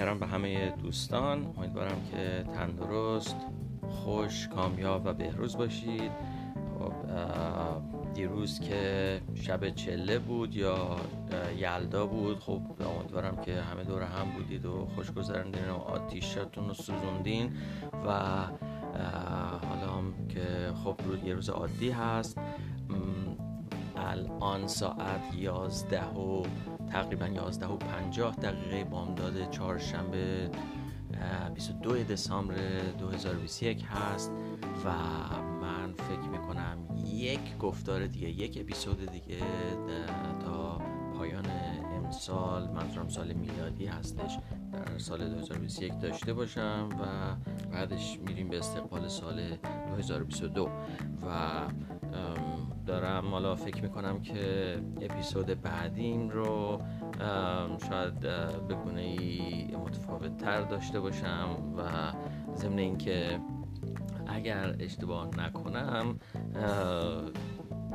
بیکران به همه دوستان امیدوارم که تندرست خوش کامیاب و بهروز باشید. خب دیروز که شب چله بود یا یلدا بود خب امیدوارم که همه دور هم بودید و خوش گذراندین و آتیشتون رو سوزوندین و حالا که خب یه روز عادی هست. الان ساعت یازده و تقریبا یازده و پنجاه دقیقه بامداد چهارشنبه 22 دسامبر 2021 هست و من فکر می‌کنم یک گفتار دیگه یک اپیزود دیگه تا پایان امسال منظورم سال میلادی هستش در سال 2021 داشته باشم و بعدش میریم به استقبال سال 2022 و دارم. حالا فکر می‌کنم که اپیزود بعدیم رو شاید به گونه ای متفاوت تر داشته باشم و ضمن اینکه اگر اشتباه نکنم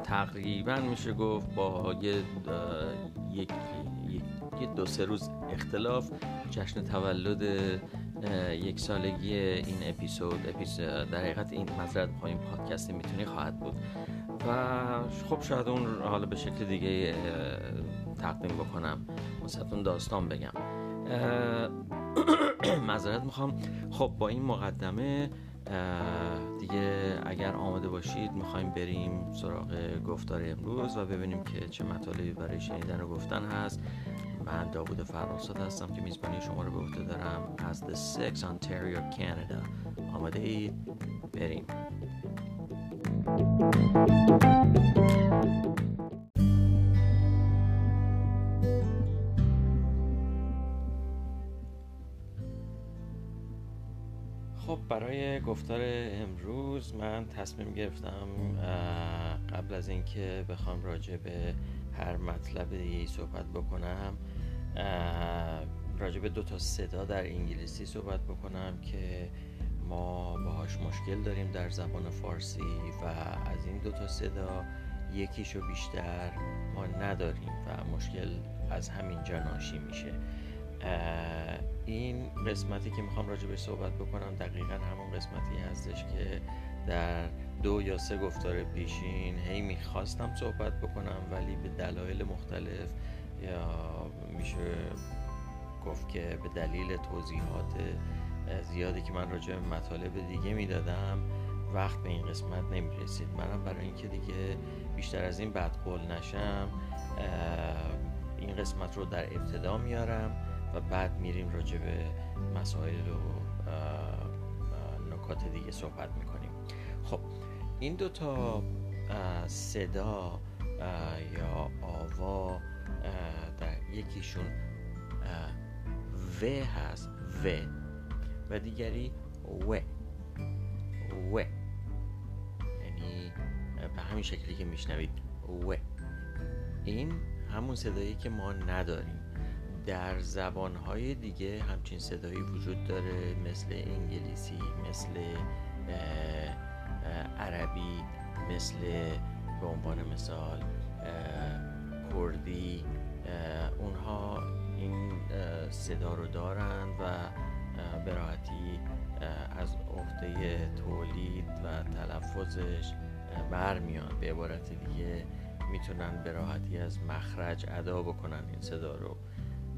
تقریبا میشه گفت با یه یک یه دو سه روز اختلاف جشن تولد یک سالگی این اپیزود اپیزود در حقیقت این مطلب این پادکست می‌تونی خواهد بود. خب شاید اون حالا به شکل دیگه تقدیم بکنم. واسهتون داستان بگم. معذرت می‌خوام. خب با این مقدمه دیگه اگر آماده باشید می‌خوایم بریم سراغ گفتار امروز و ببینیم که چه مطالبی برای شنیدن و گفتن هست. من داوود فراساد هستم که میزبانی شما رو به عهده دارم از The Six Ontario Canada. آماده اید؟ بریم. خب برای گفتار امروز من تصمیم گرفتم قبل از اینکه بخوام راجع به هر مطلب دیگه صحبت بکنم راجع به دو تا صدا در انگلیسی صحبت بکنم که ما باهاش مشکل داریم در زبان فارسی و از این دو تا صدا یکیشو بیشتر ما نداریم و مشکل از همین جا ناشی میشه. این قسمتی که می‌خوام راجع به صحبت بکنم دقیقا همون قسمتی هستش که در دو یا سه گفتار پیشین هی می‌خواستم صحبت بکنم ولی به دلایل مختلف یا میشه گفت که به دلیل توضیحات زیادی که من راجع به مطالب دیگه می‌دادم وقت به این قسمت نمی‌رسید. منم برای اینکه دیگه بیشتر از این بدقول نشم این قسمت رو در ابتدا میارم و بعد میریم راجع به مسائل و نکات دیگه صحبت می‌کنیم. خب این دوتا صدا یا آوا در یکیشون و هست. و. و دیگری و. و. یعنی به همین شکلی که میشنوید. و. این همون صدایی که ما نداریم. در زبانهای دیگه همچین صدایی وجود داره مثل انگلیسی مثل عربی مثل به عنوان مثال کردی اونها این صدا رو دارند و به راحتی از عهده تولید و تلفظش برمیان. به عبارت دیگه می‌تونن به راحتی از مخرج ادا بکنن. این صدا رو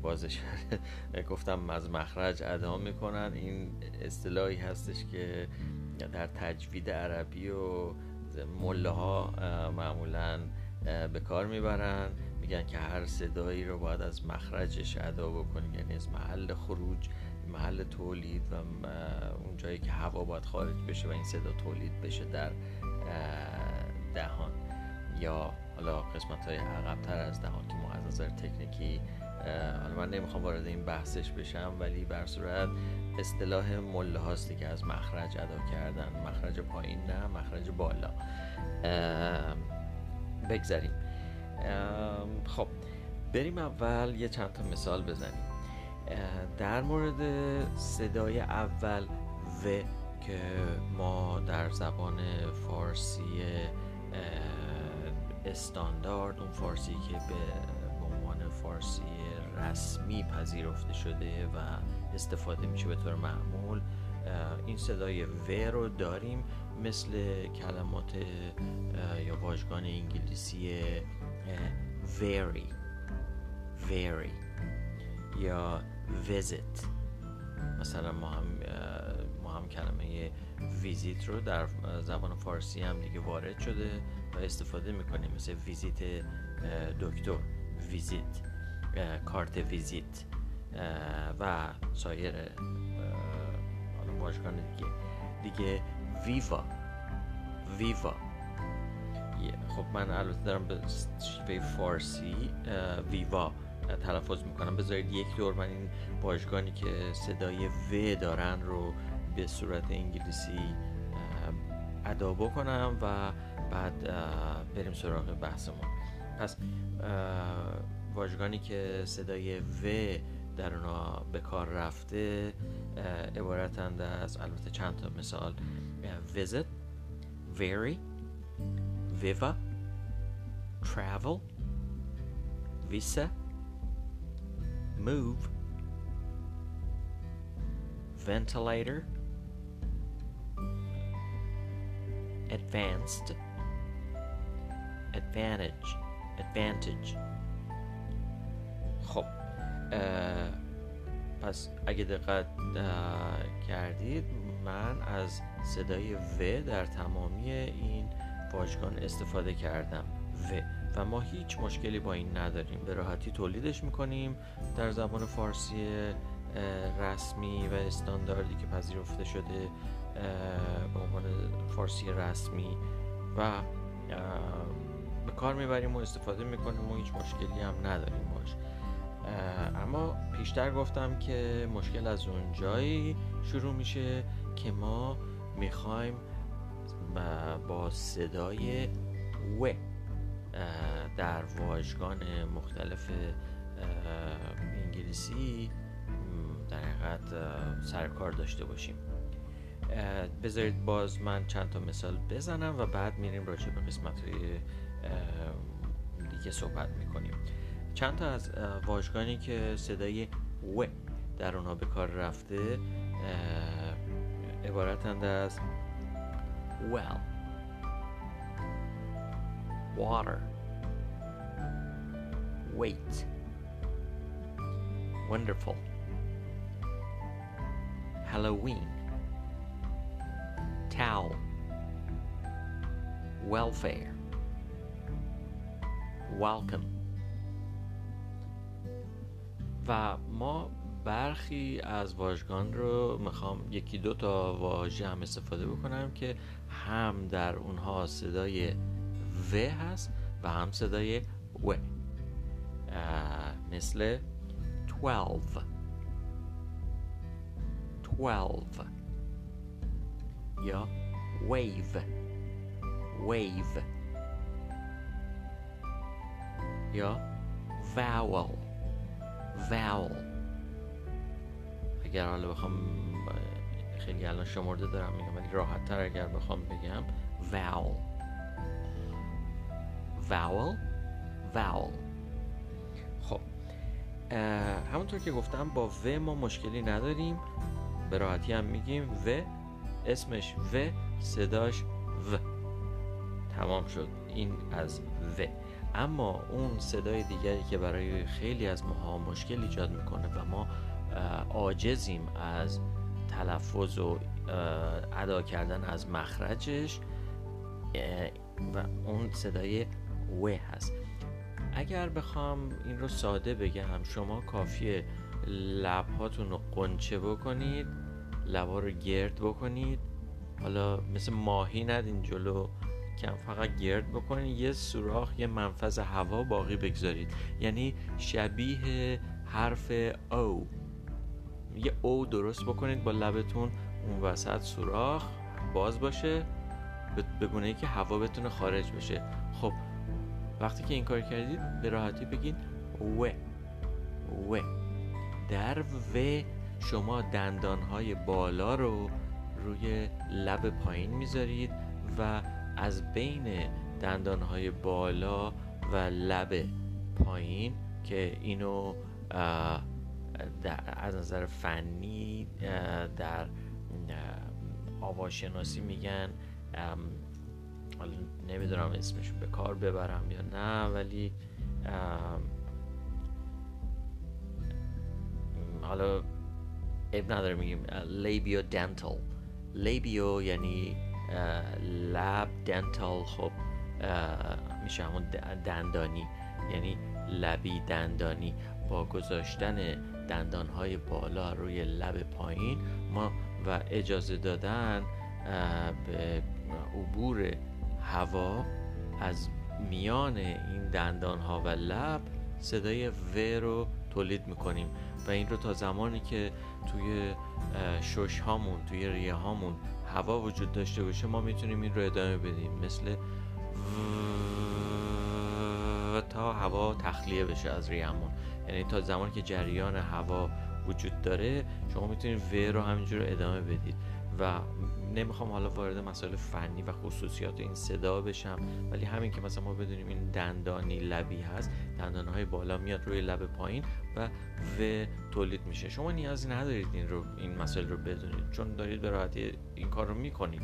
بازش گفتم از مخرج ادا می‌کنن. این اصطلاحی هستش که در تجوید عربی و مله ها معمولا به کار می‌برن. میگن که هر صدایی رو باید از مخرجش ادا بکنی یعنی از محل خروج محل تولید و اون جایی که هوا باید خارج بشه و این صدا تولید بشه در دهان. یا حالا قسمت های عقبتر از دهان که ما از نظر تکنیکی حالا من نمی‌خوام وارد این بحثش بشم ولی بر صورت اصطلاح مله هاستی که از مخرج ادا کردن. مخرج پایین نه مخرج بالا. بگذاریم. خب بریم اول یه چند تا مثال بزنیم. در مورد صدای اول و که ما در زبان فارسی استاندارد اون فارسی که به عنوان فارسی رسمی پذیرفته شده و استفاده میشه به طور معمول این صدای و رو داریم مثل کلمات یا واژگان انگلیسی very very. یا visit. مثلا ما هم ما هم کلمه ویزیت رو در زبان فارسی هم دیگه وارد شده و استفاده می‌کنیم. مثل ویزیت دکتر ویزیت کارت ویزیت و سایر واژگان دیگه. دیگه ویوا ویوا. خب من البته دارم به شیوه فارسی ویوا تلفظ می‌کنم. بذارید یک دور من این واژگانی که صدای و دارن رو به صورت انگلیسی ادا بکنم و بعد بریم سراغ بحثمون. پس واژگانی که صدای و در اونا به کار رفته عبارتند از البته چند تا مثال visit very viva travel visa move. Ventilator. Advanced. Advantage. Advantage. خب پس اگه دقت کردید من از صدای و در تمامی این واژگان استفاده کردم. و و ما هیچ مشکلی با این نداریم. به راحتی تولیدش می‌کنیم. در زبان فارسی رسمی و استانداردی که پذیرفته شده به عنوان فارسی رسمی و به کار می‌بریم و استفاده می‌کنیم و هیچ مشکلی هم نداریم باش. اما پیشتر گفتم که مشکل از اون جایی شروع میشه که ما می‌خوایم با صدای و در واژگان مختلف انگلیسی در حقیقت سرکار داشته باشیم. بذارید باز من چند تا مثال بزنم و بعد میریم راجع به قسمت های دیگه صحبت می‌کنیم. چند تا از واژگانی که صدای و در اونها به کار رفته عبارتند از well. Water. Wait. Wonderful. Halloween. Towel. Welfare. Welcome. و ما برخی از واژگان رو می‌خوام یکی دو تا واژه هم استفاده بکنم که هم در اونها صدای و هست و هم صدای و. مثل 12 12 یا wave. wave. یا vowel. vowel. اگر حالا بخوام خیلی الان شمرده دارم میگم ولی راحت تر اگر بخوام بگم vowel. Vowel? Vowel. خب همونطور که گفتم با و ما مشکلی نداریم. به راحتی هم میگیم و اسمش و صداش و تمام شد. این از و اما اون صدای دیگری که برای خیلی از ماها مشکل ایجاد می‌کنه و ما عاجزیم از تلفظ و ادا کردن از مخرجش و اون صدای و هست. اگر بخوام این رو ساده بگم شما کافیه لبهاتون رو قنچه بکنید لبا رو گرد بکنید. حالا مثل ماهی ندین جلو کم فقط گرد بکنید. یه سوراخ یه منفذ هوا باقی بگذارید. یعنی شبیه حرف او. یه او درست بکنید با لبتون. اون وسط سوراخ باز باشه به گونه که هوا بتونه خارج بشه. خب وقتی که این کار کردید به راحتی بگین و. و. در و. شما دندانهای بالا رو روی لب پایین می‌ذارید و از بین دندانهای بالا و لب پایین که اینو از نظر فنی در آواشناسی میگن حالا نمی‌دونم اسمش به کار ببرم یا نه ولی حالا اب نداره میگیم لیبیو دنتال لیبیو یعنی لب دنتال خب میشه همون دندانی. یعنی لبی دندانی. با گذاشتن دندانهای بالا روی لب پایین ما و اجازه دادن به عبور هوا از میان این دندان ها و لب صدای و رو تولید می‌کنیم و این رو تا زمانی که توی شش هامون توی ریه هامون هوا وجود داشته باشه ما می‌تونیم این رو ادامه بدیم. مثل تا هوا تخلیه بشه از ریهمون. یعنی تا زمانی که جریان هوا وجود داره شما می‌تونید و رو همینجور ادامه بدید. و نمی‌خوام حالا وارد مسائل فنی و خصوصیات این صدا بشم ولی همین که مثلا ما بدونیم این دندانی لبی هست دندانهای بالا میاد روی لب پایین و و تولید میشه. شما نیازی ندارید این رو این مسائل رو بدونید چون دارید به راحتی این کار رو می‌کنید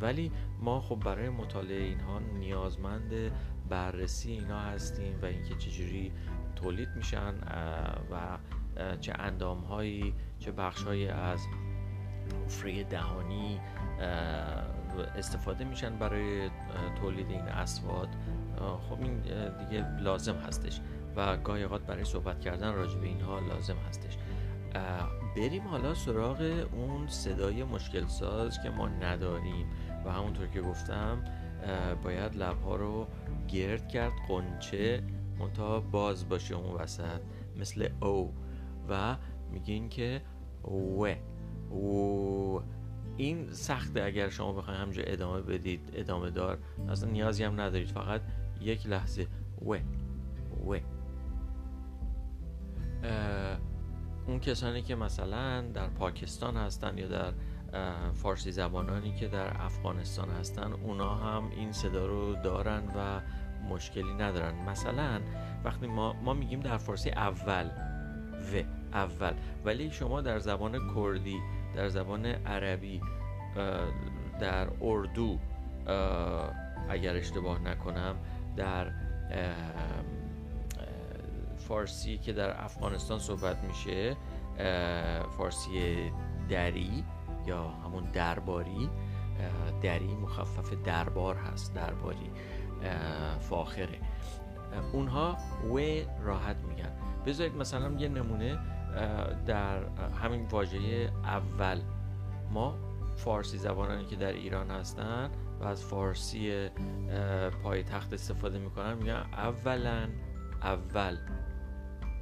ولی ما خب برای مطالعه اینها نیازمند بررسی اینا هستیم و اینکه چجوری تولید میشن و چه اندام هایی چه بخش هایی از حفره دهانی استفاده میشن برای تولید این اسواد. خب این دیگه لازم هستش و گاهی اوقات برای صحبت کردن راجع به اینها لازم هستش. بریم حالا سراغ اون صدای مشکل ساز که ما نداریم و همونطور که گفتم باید لبها رو گرد کرد قنچه منتها باز باشه اون وسط مثل او. و میگین که و. و این سخته اگر شما بخواید همجا ادامه بدید ادامه دار اصلا نیازی هم ندارید فقط یک لحظه. و و اون کسانی که مثلا در پاکستان هستن یا در فارسی زبانانی که در افغانستان هستن اونا هم این صدا رو دارن و مشکلی ندارن. مثلا وقتی ما, ما میگیم در فارسی اول و اول. ولی شما در زبان کردی در زبان عربی در اردو اگر اشتباه نکنم در فارسی که در افغانستان صحبت میشه فارسی دری یا همون درباری دری مخفف دربار هست درباری فاخره. اونها و راحت میگن. بذارید مثلا یه نمونه در همین واژه اول. ما فارسی زبانانی که در ایران هستن و از فارسی پای تخت استفاده می‌کنن میگن اولا اول.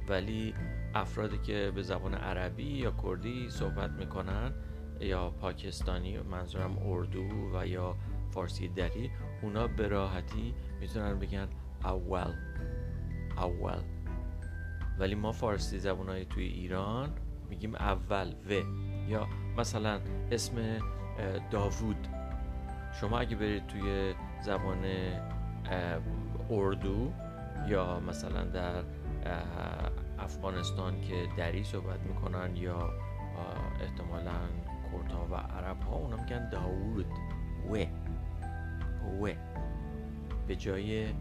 ولی افرادی که به زبان عربی یا کردی صحبت می‌کنن یا پاکستانی منظورم اردو و یا فارسی دری اونا به راحتی می‌تونن بگن اول. اول. ولی ما فارسی زبانهای توی ایران میگیم اول و. یا مثلا اسم داوود. شما اگه برید توی زبان اردو یا مثلا در افغانستان که دری صحبت می‌کنن یا احتمالا کردها و عرب ها اونا میگن داوود. و. و. به جای و.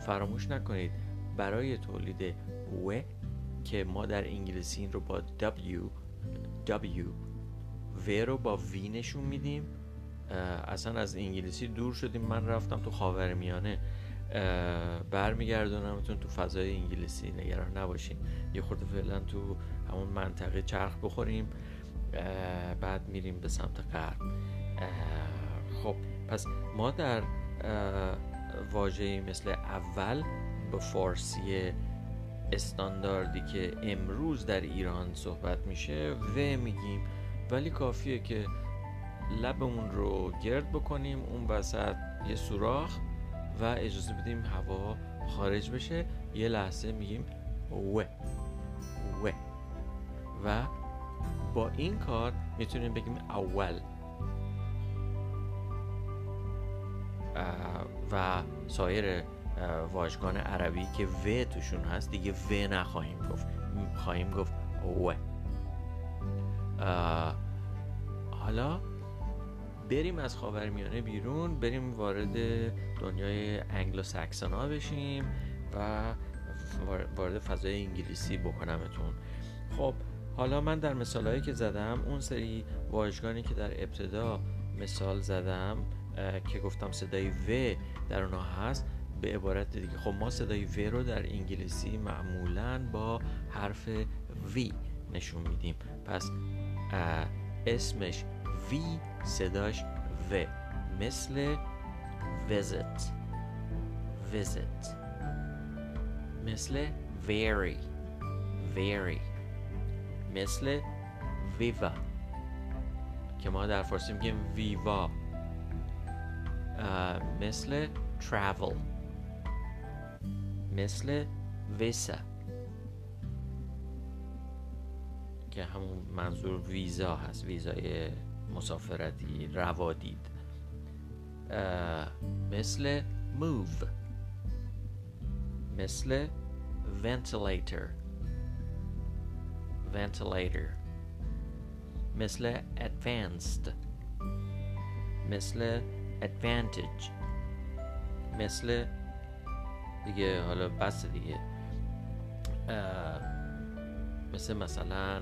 فراموش نکنید. برای تولید و که ما در انگلیسی این رو با W W و رو با وی نشون میدیم اصلا از انگلیسی دور شدیم. من رفتم تو خاور میانه برمیگردونمتون تو فضای انگلیسی. نگران نباشین. یه خورده فعلا تو همون منطقه چرخ بخوریم بعد میریم به سمت غرب. خب پس ما در واژه‌ای مثل اول به فارسی استانداردی که امروز در ایران صحبت میشه و میگیم. ولی کافیه که لبمون رو گرد بکنیم اون وسط یه سوراخ و اجازه بدیم هوا خارج بشه. یه لحظه میگیم و و و با این کار می‌تونیم بگیم اول. و سایر واژگان عربی که و توشون هست دیگه و نخواهیم گفت. خواهیم گفت و. حالا بریم از خاورمیانه بیرون بریم وارد دنیای انگلو ساکسون ها بشیم و وارد فضای انگلیسی بکنمتون. خب حالا من در مثالهایی که زدم اون سری واژگانی که در ابتدا مثال زدم که گفتم صدای و در اونها هست به عبارت دیگه. خب ما صدای و رو در انگلیسی معمولا با حرف وی نشون میدیم. پس اسمش وی صداش و مثل visit. visit. مثل very. very. مثل ویوا که ما در فارسی میگیم ویوا مثل travel. مثل ویسا که همون منظور ویزا هست ویزای مسافرتی روادید. مثل move مثل ventilator ventilator مثل advanced مثل advantage مثل دیگه حالا بس دیگه. مثل مثلا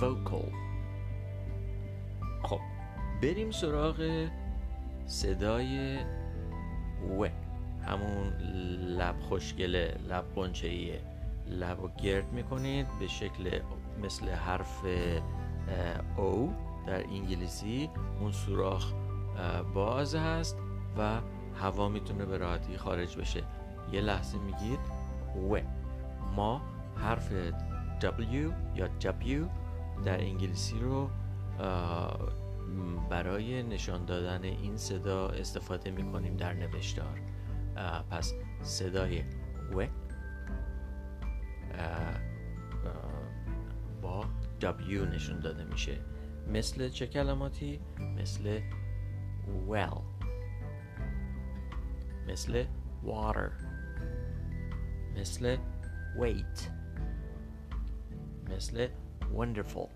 vocal. خب بریم سراغ صدای و. همون لب خوشگله لب قنچه لب رو گرد می‌کنید به شکل مثل حرف او در انگلیسی. اون سوراخ باز هست و هوا می‌تونه به راحتی خارج بشه. یه لحظه میگید و. ما حرف W یا W در انگلیسی رو برای نشان دادن این صدا استفاده می‌کنیم در نوشتار. پس صدای و با W نشون داده میشه. مثل چه کلماتی؟ مثل well. مثل water. مثل wait. مثل wonderful.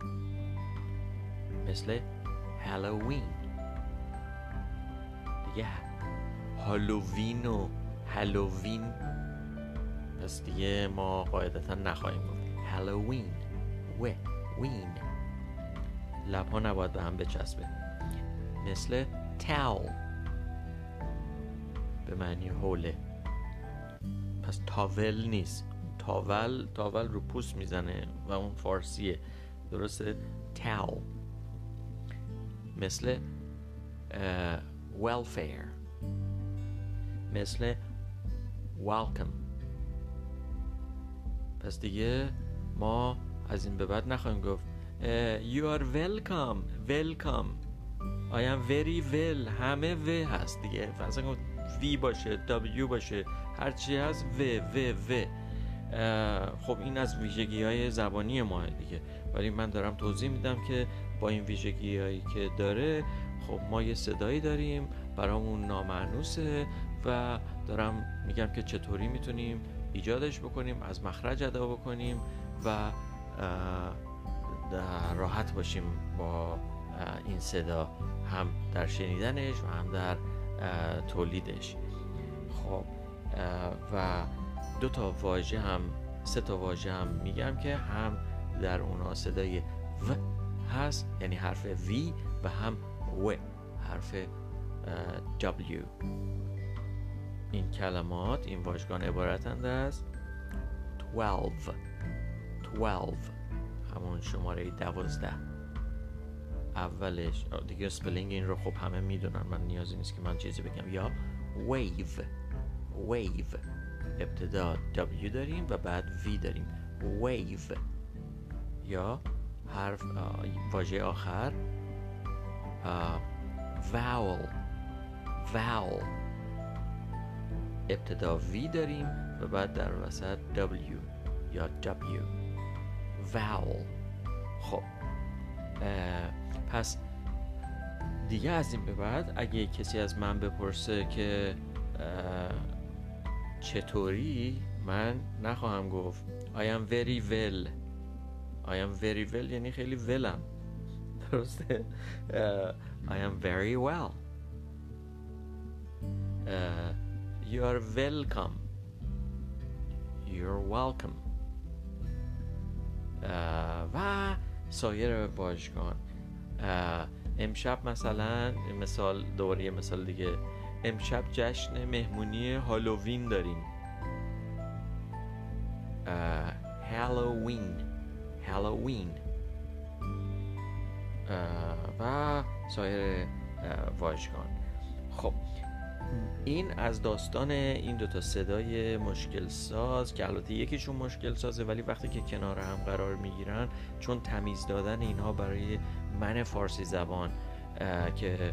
مثل هالووین دیگه هالووین و هالووین پس دیگه ما قاعدتا نخواهیم گفت. هالووین و وین لب ها نباید به هم بچسبه. مثل تاول به معنی حوله. پس تاول نیست. تاول تاول رو پوست می‌زنه و اون فارسیه. درسته؟ تاول مثل welfare. مثل welcome. پس دیگه ما از این به بعد نخواهیم گفت. you are welcome. Welcome. I am very well. همه و هست دیگه. گفت V باشه W باشه هرچی هست و و و خب این از ویژگی های زبانی ما دیگه. ولی من دارم توضیح میدم که با این ویژگی هایی که داره خب ما یه صدایی داریم برامون نامعنوسه و دارم میگم که چطوری می‌تونیم ایجادش بکنیم از مخرج ادا بکنیم و راحت باشیم با این صدا هم در شنیدنش و هم در تولیدش. خب و دو تا واژه هم سه تا واژه هم میگم که هم در اونا صدای و هست یعنی حرف V و هم و حرف W. این کلمات این واژگان عبارتند از 12 12 همون شماره دوازده. اولش. دیگه سپلینگ این رو خب همه می‌دونن. من نیازی نیست که من چیزی بگم. یا wave. Wave. ابتدا W داریم و بعد V داریم. Wave. یا حرف واژه آخر vowel. Vowel. ابتدا V داریم و بعد در وسط W یا W. Vowel. خب. پس دیگه از این به بعد اگه کسی از من بپرسه که چطوری من نخواهم گفت. I am very well. I am very well یعنی خیلی ولم درسته؟ I am very well. uh, You are welcome. You're welcome. uh, و سایر واژگان امشب مثلا مثال دوباره یه مثال دیگه. امشب جشن مهمونی هالووین داریم. هالووین. هالووین. و سایر واژگان خب این از داستان این دوتا صدای مشکل ساز که البته یکیشون مشکل سازه ولی وقتی که کنار هم قرار می‌گیرن چون تمیز دادن اینها برای من فارسی زبان که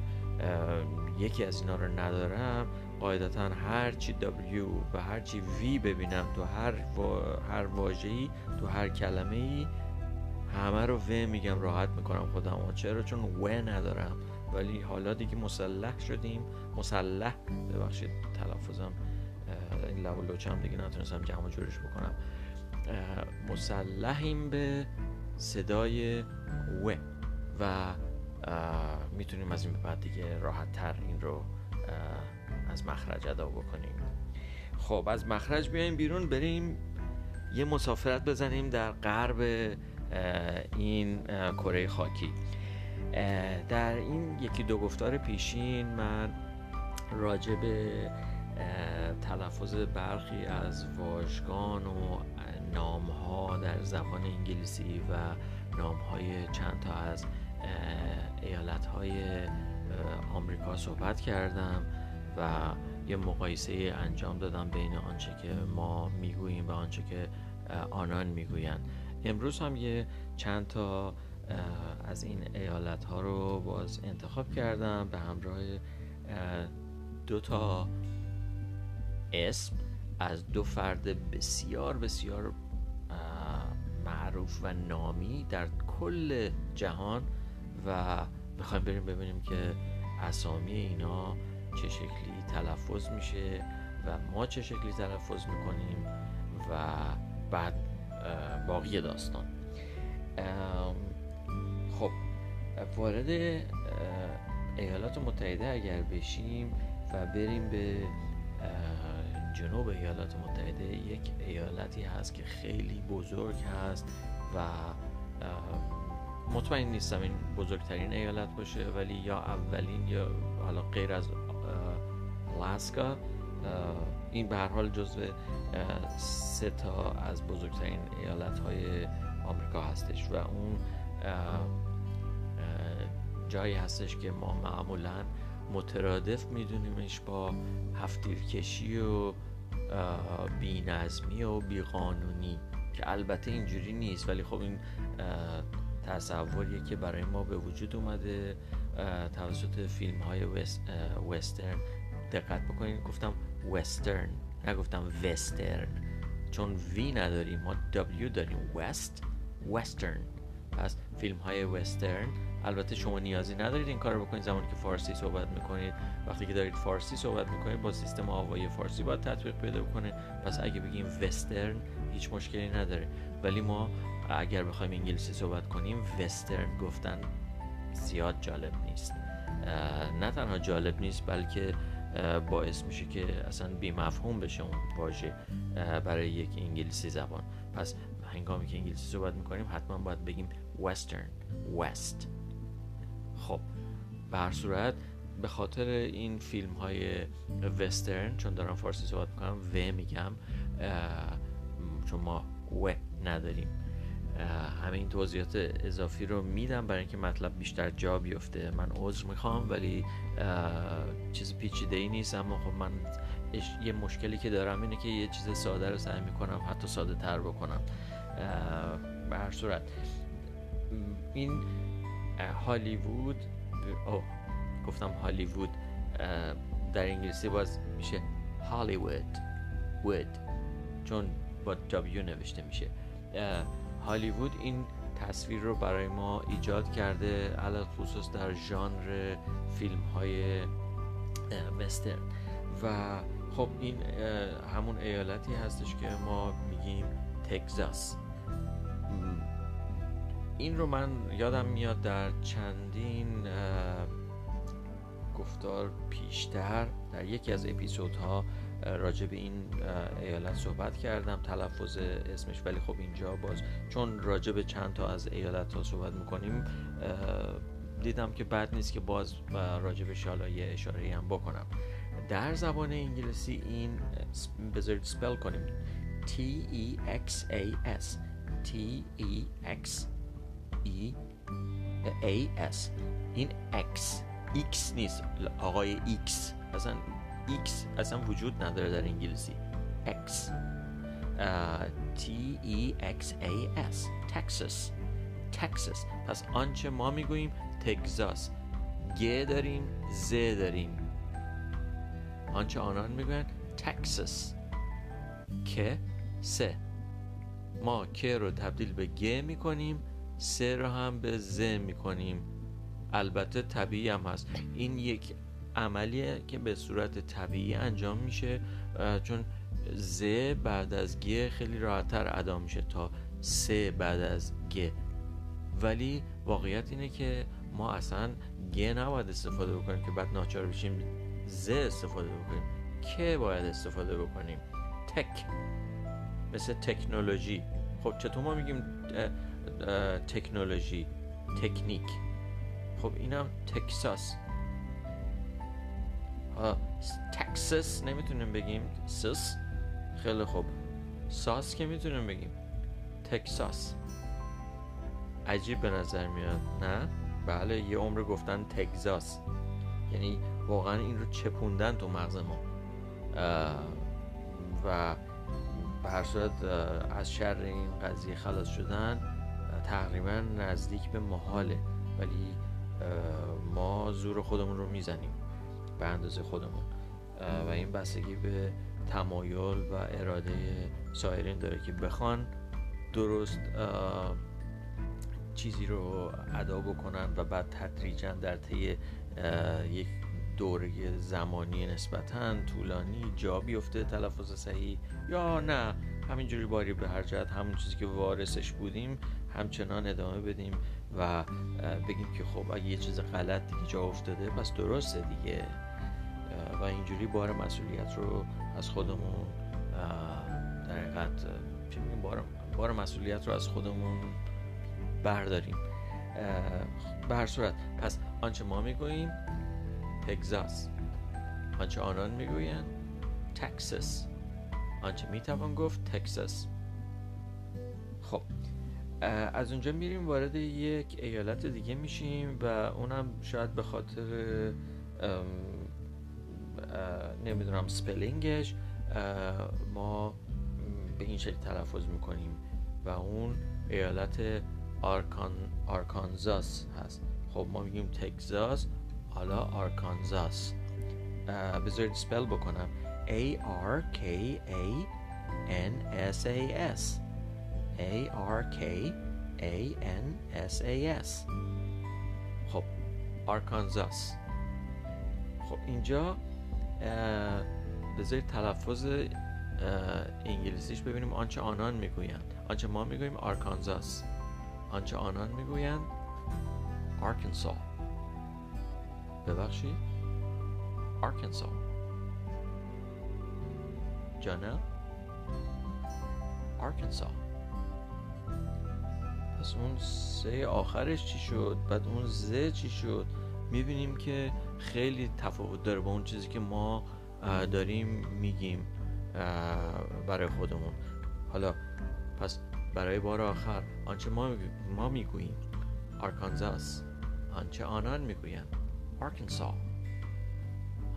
یکی از اینا رو ندارم قاعدتا هر چی W و هر چی V ببینم تو هر هر واژه‌ای تو هر کلمه ای همه رو و میگم راحت می‌کنم خودم چرا؟ چون و ندارم. ولی حالا دیگه مسلح شدیم. مسلح ببخشید تلفظم این لب و دیگه نتونستم جمع جورش بکنم. مسلحیم به صدای و و می‌تونیم از این به بعد دیگه راحت تر این رو از مخرج ادا بکنیم. خب از مخرج بیایم بیرون بریم یه مسافرت بزنیم در غرب این کره خاکی. در این یکی دو گفتار پیشین من راجع به تلفظ برخی از واژگان و نامها در زبان انگلیسی و نامهای چند تا از ایالت های آمریکا صحبت کردم و یه مقایسه انجام دادم بین آنچه که ما می‌گوییم و آنچه که آنان می‌گویند. امروز هم یه چند تا از این ایالت ها رو باز انتخاب کردم به همراه دو تا اسم از دو فرد بسیار بسیار معروف و نامی در کل جهان و می‌خوایم بریم ببینیم که اسامی اینا چه شکلی تلفظ میشه و ما چه شکلی تلفظ می‌کنیم و بعد باقی داستان. خب وارد ایالات متحده اگر بشیم و بریم به جنوب ایالات متحده یک ایالتی هست که خیلی بزرگ هست و مطمئن نیستم این بزرگترین ایالت باشه ولی یا اولین یا حالا غیر از لاسکا این به هر حال جزو سه تا از بزرگترین ایالت های آمریکا هستش و اون جایی هستش که ما معمولا مترادف میدونیمش با هفتیرکشی و بینظمی و بیقانونی که البته اینجوری نیست ولی خب این تصوریه که برای ما به وجود اومده. توسط فیلم های وسترن. دقت بکنید گفتم وسترن نگفتم وسترن. چون وی نداریم ما دبلیو داریم. وست وسترن. پس فیلم های وسترن. البته شما نیازی ندارید این کار رو بکنید. زمانی که فارسی صحبت می‌کنید وقتی که دارید فارسی صحبت می‌کنید با سیستم آوایی فارسی باید تطبیق پیدا کنه پس اگه بگیم وسترن هیچ مشکلی نداره. ولی ما اگر بخوایم انگلیسی صحبت کنیم وسترن گفتن زیاد جالب نیست. نه تنها جالب نیست بلکه باعث میشه که اصلا بی مفهوم بشه اون واژه برای یک انگلیسی زبان. پس هنگامی که انگلیسی صحبت می‌کنیم حتما باید بگیم وسترن وست خب به هر صورت به خاطر این فیلم های وسترن چون دارم فارسی صحبت می‌کنم و میگم چون ما و نداریم. همین توضیحات اضافی رو میدم برای اینکه مطلب بیشتر جا بیفته. من عذر می‌خوام ولی چیز پیچیده ای نیست. اما خب من یه مشکلی که دارم اینه که یه چیز ساده رو سعی می‌کنم حتی ساده تر بکنم به هر صورت. این هالیوود او گفتم هالیوود در انگلیسی باز میشه هالیوود وود چون با دبلیو نوشته میشه. هالیوود این تصویر رو برای ما ایجاد کرده علال خصوص در ژانر فیلم های وسترن. و خب این همون ایالتی هستش که ما میگیم تگزاس. این رو من یادم میاد در چندین گفتار پیشتر در یکی از اپیزودها راجع به این ایالت صحبت کردم تلفظ اسمش ولی خب اینجا باز چون راجع به چند تا از ایالت ها صحبت می‌کنیم دیدم که بد نیست که باز راجع به حالا یه اشاره هم بکنم. در زبان انگلیسی این بذارید سپل کنیم. T E X A S. T E X E A S. این X X نیست. آقای X. اصلا X اصلا وجود نداره در انگلیسی. X. T E X A S. Texas. Texas. پس آنچه ما می‌گوییم تگزاس گ داریم ز داریم. آنچه آنان می‌گوین تکساس که سه ما که رو تبدیل به گ می‌کنیم. سه رو هم به ز می‌کنیم. البته طبیعی هم هست. این یک عملیه که به صورت طبیعی انجام میشه چون ز بعد از گ خیلی راحتتر ادا میشه تا سه بعد از گ. ولی واقعیت اینه که ما اصلا گ نباید استفاده بکنیم که بعد ناچار بشیم ز استفاده بکنیم. که باید استفاده بکنیم. تک. مثل تکنولوژی. خب چطور ما میگیم تکنولوژی تکنیک. خب اینم تکساس. تکساس نمی‌تونیم بگیم. سس؟ خیلی خوب. ساس که می‌تونیم بگیم؟ تکساس. عجیب به نظر میاد نه؟ بله یه عمر گفتن تگزاس یعنی واقعا این رو چپوندن تو مغز ما. و به هر صورت از شر این قضیه خلاص شدن. تقریبا نزدیک به محاله ولی ما زور خودمون رو می‌زنیم به اندازه خودمون. و این بستگی به تمایل و اراده سایرین داره که بخوان درست چیزی رو ادا بکنن و بعد تدریجا در طی یک دوره زمانی نسبتا طولانی جا بیفته تلفظ صحیح یا نه. همینجوری باری به هر جهت همون چیزی که وارثش بودیم همچنان ادامه بدیم و بگیم که خب اگه یه چیز غلط دیگه جا افتاده پس درسته دیگه. و اینجوری بار مسئولیت رو از خودمون در حقیقت بار, بار مسئولیت رو از خودمون برداریم. به هر صورت پس آنچه ما می‌گوییم تگزاس آنچه آنان می‌گویند تکساس آنچه می‌توان گفت Texas خب از اونجا میریم وارد یک ایالت دیگه میشیم و اونم شاید به خاطر نمی‌دونم spelling ش ما به این شکل تلفظ می‌کنیم و اون ایالت آرکان آرکانزاس هست. خب ما میگیم تگزاس حالا آرکانزاس بذارید سپل بکنم. A R K A N S A S. A R K A N S A S. خب آرکانزاس خب اینجا بذارید تلفظ انگلیسیش ببینیم آنچه آنان می‌گویند. آنچه ما می‌گوییم آرکانزاس آنچه آنان می‌گویند آرکنسا ببخشید. آرکنسا جانا. آرکنسا پس اون سه آخرش چی شد؟ بعد اون ز چی شد؟ می‌بینیم که خیلی تفاوت داره با اون چیزی که ما داریم میگیم برای خودمون. حالا پس برای بار آخر آنچه ما, ما می‌گوییم آرکانزاس آنچه آنان می‌گویند. Arkansas.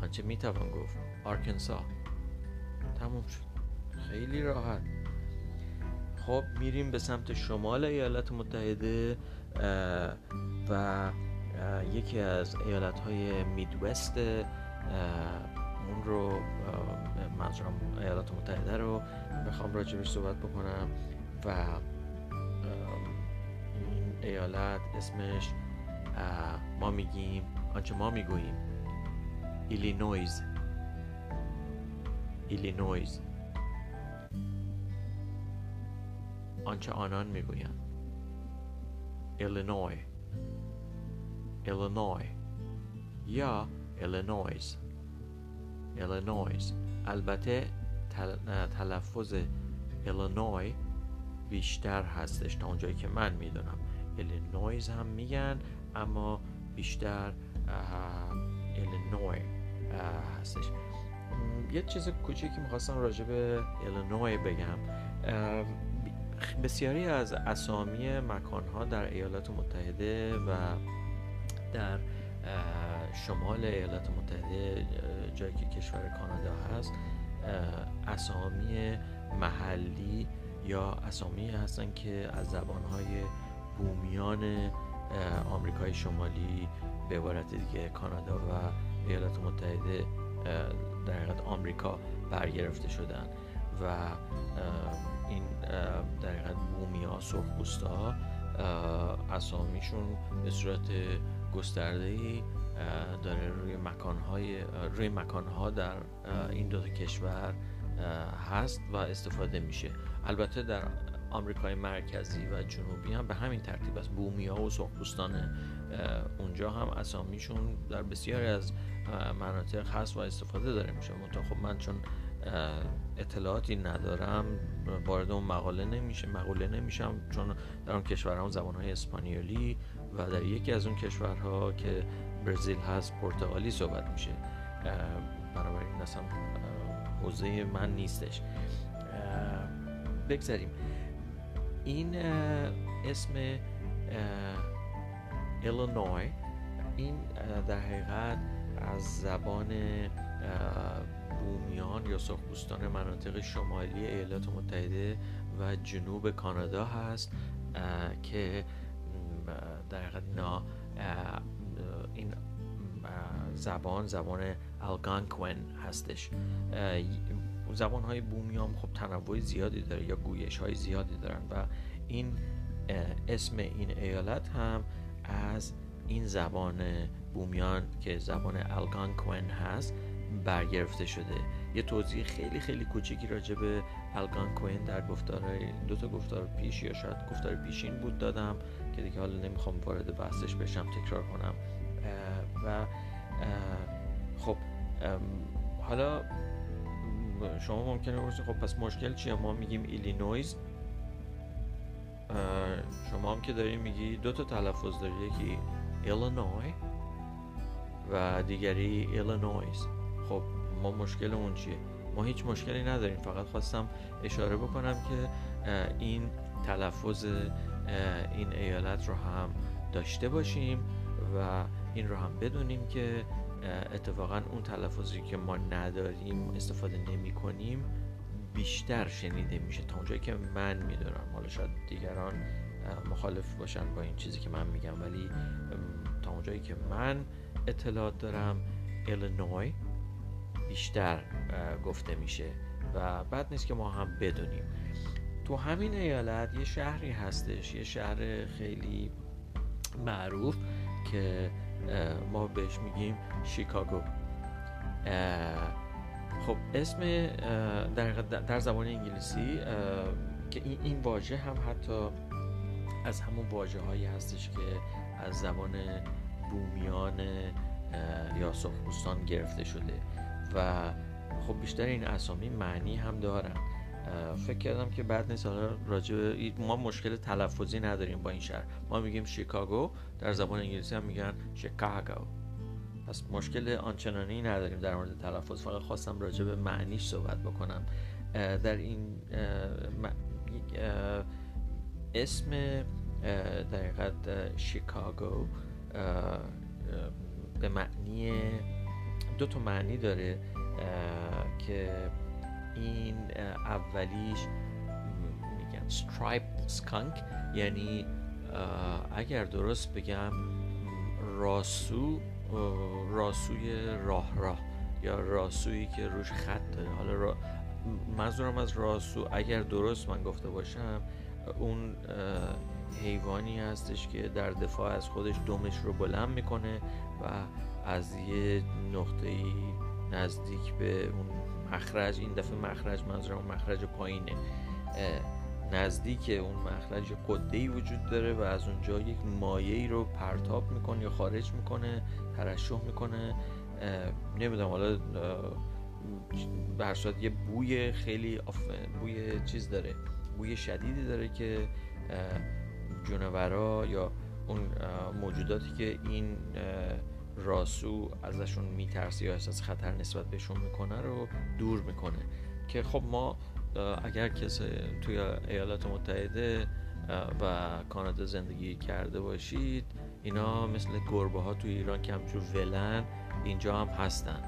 آنچه می‌توان گفت. Arkansas. تموم شد. خیلی راحت. خب میریم به سمت شمال ایالات متحده و یکی از ایالت های Midwest اون رو منظورم ایالات متحده رو می‌خوام راجبش صحبت بکنم و این ایالت اسمش ما میگیم آنچه ما می‌گوییم. ایلینویز ایلینویز آنچه آنان می‌گویند. Illinois Illinois یا ایلینویز ایلینویز البته تلفظ Illinois بیشتر هستش تا اونجایی که من می‌دونم. ایلینویز هم میگن اما بیشتر Illinois. هستش یه چیز کوچیکی می‌خواستم راجع به Illinois بگم. بسیاری از اسامی مکانها در ایالات متحده و در شمال ایالات متحده جایی که کشور کانادا هست اسامی محلی یا اسامی هستن که از زبانهای بومیان آمریکای شمالی به عبارت دیگه کانادا و ایالات متحده در حقیقت آمریکا برگرفته شدن و این در حقیقت بومیا سرخپوستا اسامیشون به صورت گسترده ای داره روی مکانهای روی مکانها در این دو کشور هست و استفاده میشه. البته در آمریکای مرکزی و جنوبی هم به همین ترتیب است بومیا و سرخپوستان اونجا هم اسامیشون در بسیاری از مناطق هست و استفاده داره میشه. منتها خب من چون اطلاعاتی ندارم وارد اون مقاله نمیشه مقاله نمیشم چون در اون کشورها زبان های اسپانیولی و در یکی از اون کشورها که برزیل هست پرتغالی صحبت میشه. بنابراین اصلا حوزه من نیستش. بگذاریم. این اسم ایلینوی این در حقیقت از زبان بومیان یا سرخپوستان مناطق شمالی ایالات متحده و جنوب کانادا هست که در حقیقت اینا این زبان زبان الگانکوین هستش. زبان های بومیام خب تنوع زیادی داره یا گویش های زیادی دارن و این اسم این ایالت هم از این زبان بومیان که زبان Algonquin هست برگرفته شده. یه توضیح خیلی خیلی کوچیکی راجع به Algonquin در گفتار دو تا گفتار پیش یا شاید گفتار پیشین بود دادم که دیگه حالا نمی‌خوام وارد بحثش بشم تکرار کنم. و خب حالا شما ممکنه بپرسید خب پس مشکل چیه؟ ما میگیم ایلینویز. شما هم که داری میگی دو تا تلفظ داری یکی Illinois و دیگری ایلینویز. خب ما مشکل اون چیه؟ ما هیچ مشکلی نداریم فقط خواستم اشاره بکنم که این تلفظ این ایالت رو هم داشته باشیم و این رو هم بدونیم که اتفاقا اون تلفظی که ما نداریم استفاده نمی کنیم بیشتر شنیده میشه. تا اونجایی که من می‌دونم. حالا شاید دیگران مخالف باشن با این چیزی که من میگم. ولی تا اونجایی که من اطلاعات دارم ایلینوی بیشتر گفته میشه و بعد نیست که ما هم بدونیم. تو همین ایالت یه شهری هستش. یه شهر خیلی معروف که ما بهش میگیم شیکاگو. خب اسم در, در زبان انگلیسی که این, این واژه هم حتی از همون واژه هایی هستش که از زبان بومیان یا سرخپوستان گرفته شده. و خب بیشتر این اسامی معنی هم دارن. فکر کردم که بعد نیست. حالا راجع ما مشکل تلفظی نداریم با این شهر. ما میگیم شیکاگو در زبان انگلیسی هم میگن شیکاگو. پس مشکل آنچنانی نداریم در مورد تلفظ. فقط خواستم راجع به معنیش صحبت بکنم. در این اسم در شیکاگو به معنی دو تا معنی داره که این اولیش میگن striped skunk یعنی اگر درست بگم راسو راسوی راه راه یا راسویی که روش خط داره. حالا را... منظورم از راسو اگر درست من گفته باشم اون حیوانی هستش که در دفاع از خودش دومش رو بلند می‌کنه و از یه نقطه نزدیک به اون مخرج این دفعه مخرج منظورم مخرج پایینه. نزدیک اون مخرج قده ای وجود داره و از اونجا یک مایه ای رو پرتاب می‌کنه یا خارج می‌کنه ترشح می‌کنه. نمی‌دونم حالا به یه بوی خیلی بوی چیز داره بوی شدیدی داره که جونورا یا اون موجوداتی که این راسو ازشون میترسه یا احساس خطر نسبت بهشون می‌کنه رو دور می‌کنه. که خب ما اگر کسی توی ایالات متحده و کانادا زندگی کرده باشید اینا مثل گربه ها توی ایران که همچون ولن اینجا هم هستن.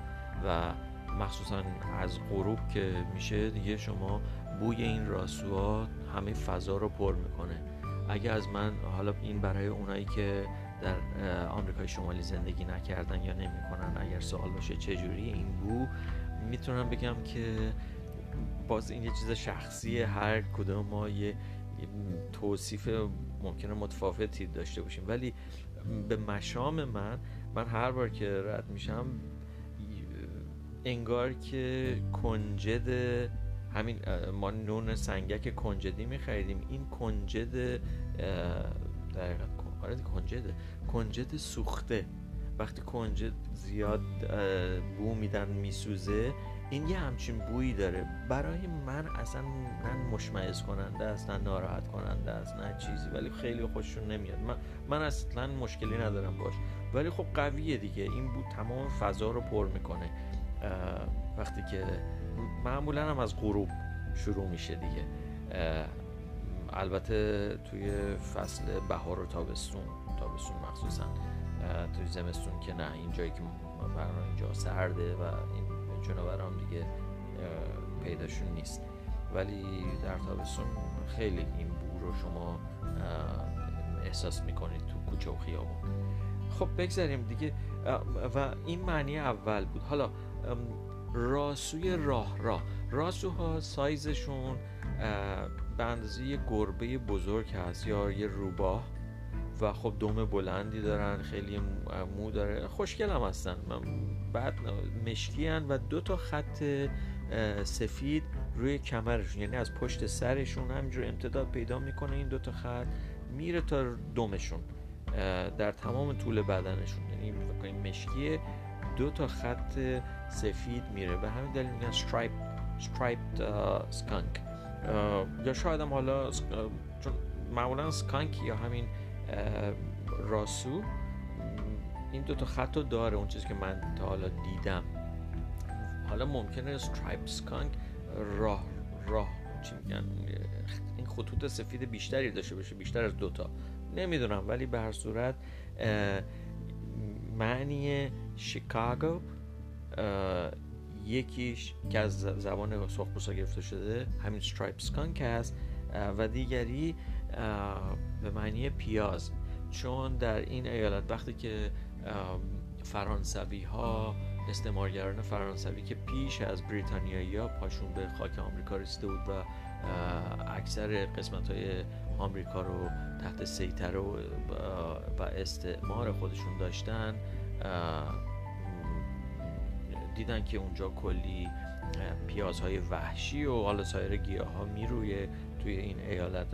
و مخصوصا از غروب که میشه دیگه شما بوی این راسوها همه فضا رو پر می‌کنه. اگه از من حالا این برای اونایی که در آمریکای شمالی زندگی نکردن یا نمی‌کنن اگر سوال باشه چجوری این بو؟ می‌تونم بگم که باز این یه چیز شخصی هر کدوم ما یه توصیف ممکنه متفاوتی داشته باشیم. ولی به مشام من من هر بار که رد میشم انگار که کنجد همین ما نون سنگک کنجدی میخریدیم. این کنجد دقیقا آره کنجده. کنجد سوخته. وقتی کنجد زیاد بو میدن میسوزه این یه همچین بویی داره. برای من اصلا نه مشمعز کننده است نه ناراحت کننده است نه چیزی. ولی خیلی خوششون نمیاد. من, من اصلا مشکلی ندارم باش. ولی خب قویه دیگه. این بود تمام فضا رو پر می‌کنه. وقتی که معمولا هم از غروب شروع میشه دیگه. البته توی فصل بهار و تابستون تابستون مخصوصا توی زمستون که نه این جایی که برای اینجا سرده و این جنوبرام دیگه پیداشون نیست. ولی در تابستون خیلی این بو رو شما احساس می‌کنید تو کوچه و خیابون. خب بگذاریم دیگه. و این معنی اول بود. حالا راسوی راه راه. راسوها سایزشون به اندازه یه گربه بزرگ هست یا یه روباه. و خب دم بلندی دارن خیلی مو داره. خوشگل هستن. بعد مشکی ان و دو تا خط سفید روی کمرشون. یعنی از پشت سرشون همینجور امتداد پیدا می‌کنه این دو تا خط. میره تا دمشون در تمام طول بدنشون. یعنی مشکی دو تا خط سفید میره. به همین دلیل میگن striped striped skunk یا شاید هم حالا چون معمولا skunk یا همین راسو این دو تا خط رو داره اون چیزی که من تا حالا دیدم. حالا ممکنه striped skunk راه راه چی میگن این خطوط سفید بیشتری داشته باشه بیشتر از دوتا. نمی‌دونم ولی به هر صورت معنی شیکاگو یکیش که از زبان سرخپوستا گرفته شده همین striped skunk هست و دیگری به معنی پیاز. چون در این ایالت وقتی که فرانسوی ها استعمارگران فرانسوی که پیش از بریتانیایی ها پاشون به خاک آمریکا رسیده بود و اکثر قسمت های آمریکا رو تحت سیطره و استعمار خودشون داشتن دیدن که اونجا کلی پیازهای وحشی و حالا سایر گیاه ها میرویه توی این ایالت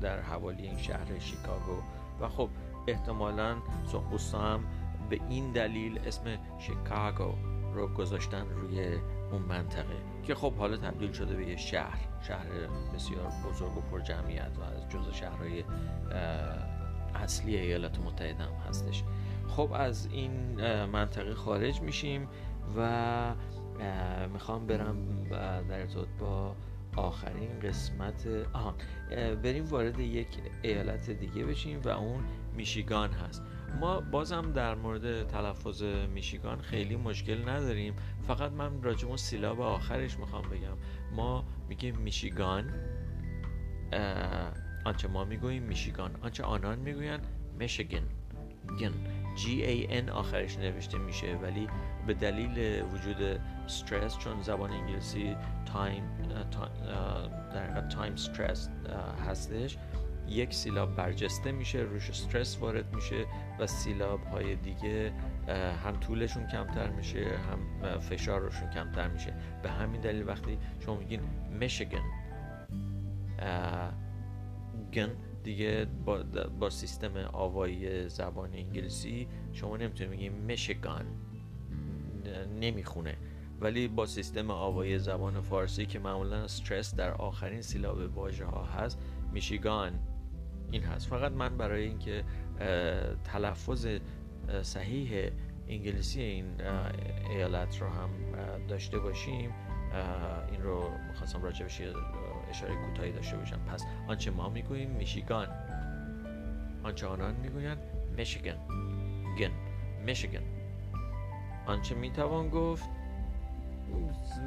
در حوالی این شهر شیکاگو. و خب احتمالا سخبوستا هم به این دلیل اسم شیکاگو رو گذاشتن روی اون منطقه. که خب حالا تبدیل شده به یه شهر شهر بسیار بزرگ و پر جمعیت و از جز شهرهای اصلی ایالات متحده هم هستش. خب از این منطقه خارج میشیم. و می‌خوام برم در ارتباط با آخرین قسمت آها بریم وارد یک ایالت دیگه بشیم و اون میشیگان هست. ما بازم در مورد تلفظ میشیگان خیلی مشکل نداریم. فقط من راجع سیلاب آخرش می‌خوام بگم. ما میگیم میشیگان آنچه ما می‌گوییم میشیگان آنچه آنان می‌گویند میشیگن گن. G A N آخرش نوشته میشه ولی به دلیل وجود استرس چون زبان انگلیسی time در time stress هستش یک سیلاب برجسته میشه روش استرس وارد میشه و سیلاب های دیگه هم طولشون کمتر میشه هم فشارشون کمتر میشه. به همین دلیل وقتی شما میگین میشیگن گن دیگه با, با سیستم آوایی زبان انگلیسی شما نمی‌تونید بگید میشگان نمی‌خونه. ولی با سیستم آوایی زبان فارسی که معمولا استرس در آخرین سیلاب واژه ها هست میشیگان این هست. فقط من برای اینکه تلفظ صحیح انگلیسی این ایالت رو هم داشته باشیم این رو می‌خواستم راجبش اشاره کوتاهی داشته باشم. پس آنچه ما می‌گوییم میشیگان. آنچه آنان می‌گویند میشیگن گن. میشیگن آنچه می‌توان گفت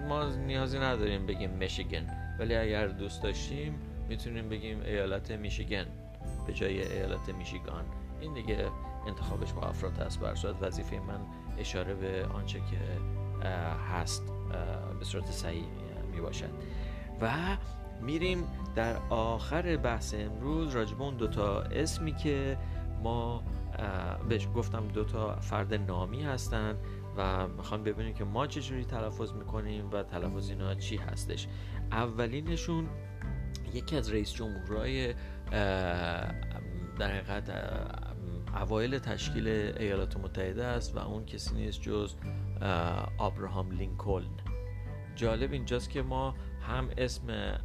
ما نیازی نداریم بگیم میشیگن ولی اگر دوست داشتیم می‌تونیم بگیم ایالت میشیگن به جای ایالت میشیگان. این دیگه انتخابش با افراد هست بر وظیفه من اشاره به آنچه که هست به صورت صحیح می باشد و میریم در آخر بحث امروز. راجب اون دوتا اسمی که ما بهش گفتم دوتا فرد نامی هستند و می‌خوام ببینیم که ما چجوری تلفظ می‌کنیم و تلفظ اینا چی هستش. اولینشون یکی از رئیس جمهورای در حقیقت اوایل تشکیل ایالات متحده است و اون کسی نیست جز آبراهام لینکلن. جالب اینجاست که ما هم اسم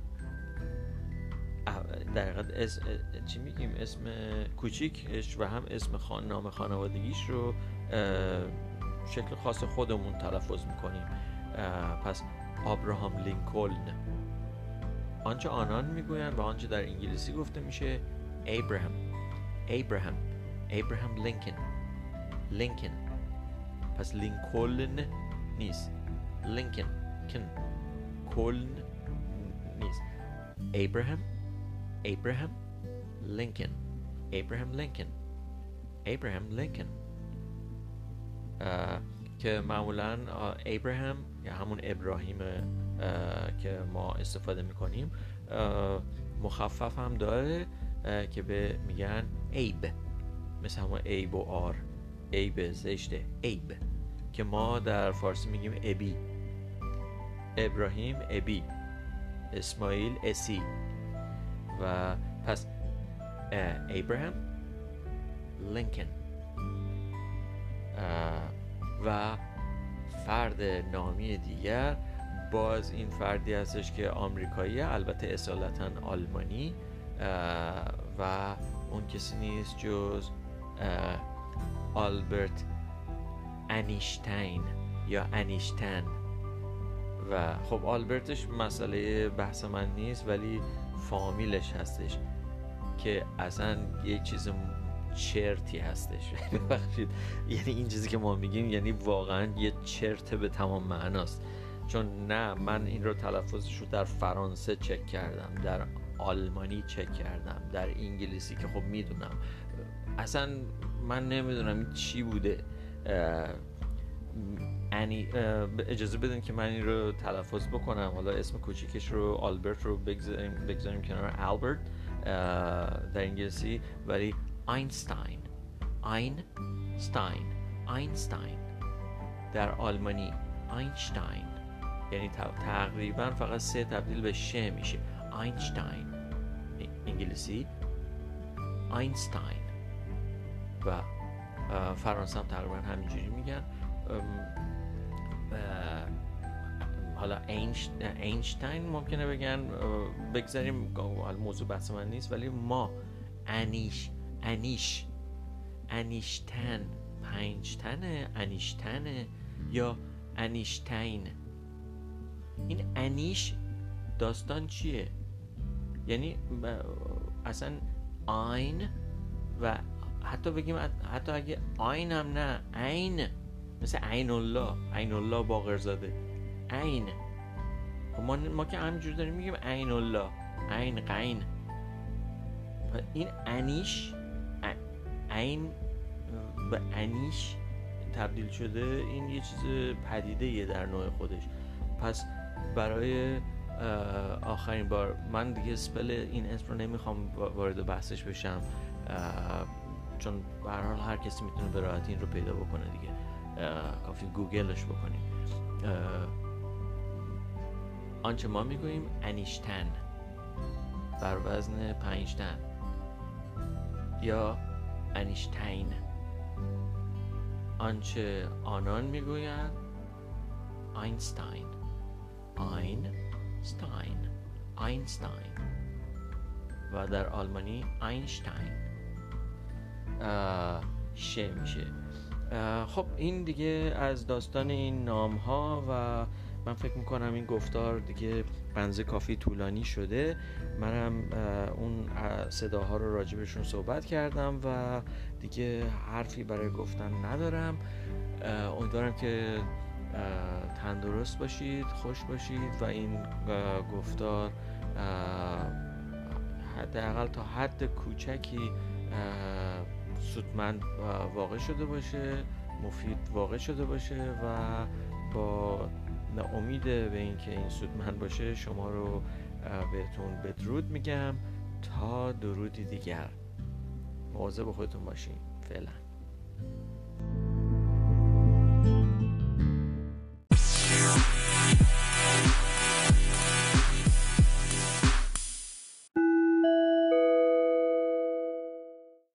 در حقیقت چی میگیم؟ اسم کوچیکش و هم اسم خان... نام خانوادگیش رو شکل خاص خودمون تلفظ می‌کنیم. پس آبراهام لینکلن. آنچه آنان می‌گویند و آنچه در انگلیسی گفته میشه ابراهام ابراهام ابراهام لینکن لینکن پس لینکلن نیست. لینکن کن کلن نیست. ابراهام ابراهام لینکن ابراهام لینکن ابراهام لینکن که معمولا ابراهام یا همون ابراهیم که ما استفاده می‌کنیم مخفف هم داره که به میگن ایب مثل همون ایب و آر ایب زشته ایب که ما در فارسی میگیم ابی ابراهیم ابی اسماعیل اسی و پس ابراهام لینکن و فرد نامی دیگر. باز این فردی هستش که آمریکایی البته اصالتا آلمانی و اون کسی نیست جز آلبرت انیشتین یا انیشتن. و خب آلبرتش مسئله بحث من نیست ولی فامیلش هستش که اصلا یه چیز چرتی هستش. ببخشید. یعنی این چیزی که ما میگیم یعنی واقعا یه چرت به تمام معناست. چون نه من این رو تلفظش رو در فرانسه چک کردم در آلمانی چک کردم در انگلیسی که خب می‌دونم. اصلا من نمی‌دونم چی بوده. انی اجازه بدین که من این رو تلفظ بکنم. حالا اسم کوچیکش رو آلبرت رو بگذاریم, بگذاریم کنار آلبرت در انگلیسی. ولی آینستاین آینستاین آینستاین. در آلمانی آینشتاین. یعنی تقریبا فقط سه تبدیل به شه میشه. آینشتاین. انگلیسی. آینستاین. و فرانسه هم تقریبا همینجوری میگن. حالا اینشتین ممکنه بگن بگذاریم موضوع بحث من نیست ولی ما انیش انیش انیشتن پنجتنه انیشتنه یا انیشتین. این انیش داستان چیه؟ یعنی اصلا آین و حتی بگیم حتی اگه آین هم نه عین. مثل عین الله. عین الله باقرزاده عین خب ما, ما که همینجور داریم میگیم عین الله. عین قین. این انیش عین به انیش تبدیل شده. این یه چیز پدیده یه در نوع خودش. پس برای آخرین بار من دیگه سپل این اسم رو نمی‌خوام وارد بحثش بشم چون به حال هر کسی می‌تونه به راحتی این رو پیدا بکنه دیگه. کافی گوگلش بکنیم. آنچه ما می‌گوییم انیشتن. بر وزن پنجتن. یا انیشتین. آنچه آنان می‌گویند آینستاین. آینستاین. آینستاین. و در آلمانی اینشتین شه میشه. خب این دیگه از داستان این نام ها و من فکر می‌کنم این گفتار دیگه بنزه کافی طولانی شده. منم اون صداها رو راجبشون صحبت کردم و دیگه حرفی برای گفتن ندارم. امیدوارم که تندرست باشید خوش باشید و این گفتار حداقل تا حد کوچکی سودمند واقع شده باشه مفید واقع شده باشه و با امید به اینکه این سودمند باشه شما رو بهتون بدرود میگم. تا درودی دیگر. مواظب خودتون باشین. فعلا. Yeah.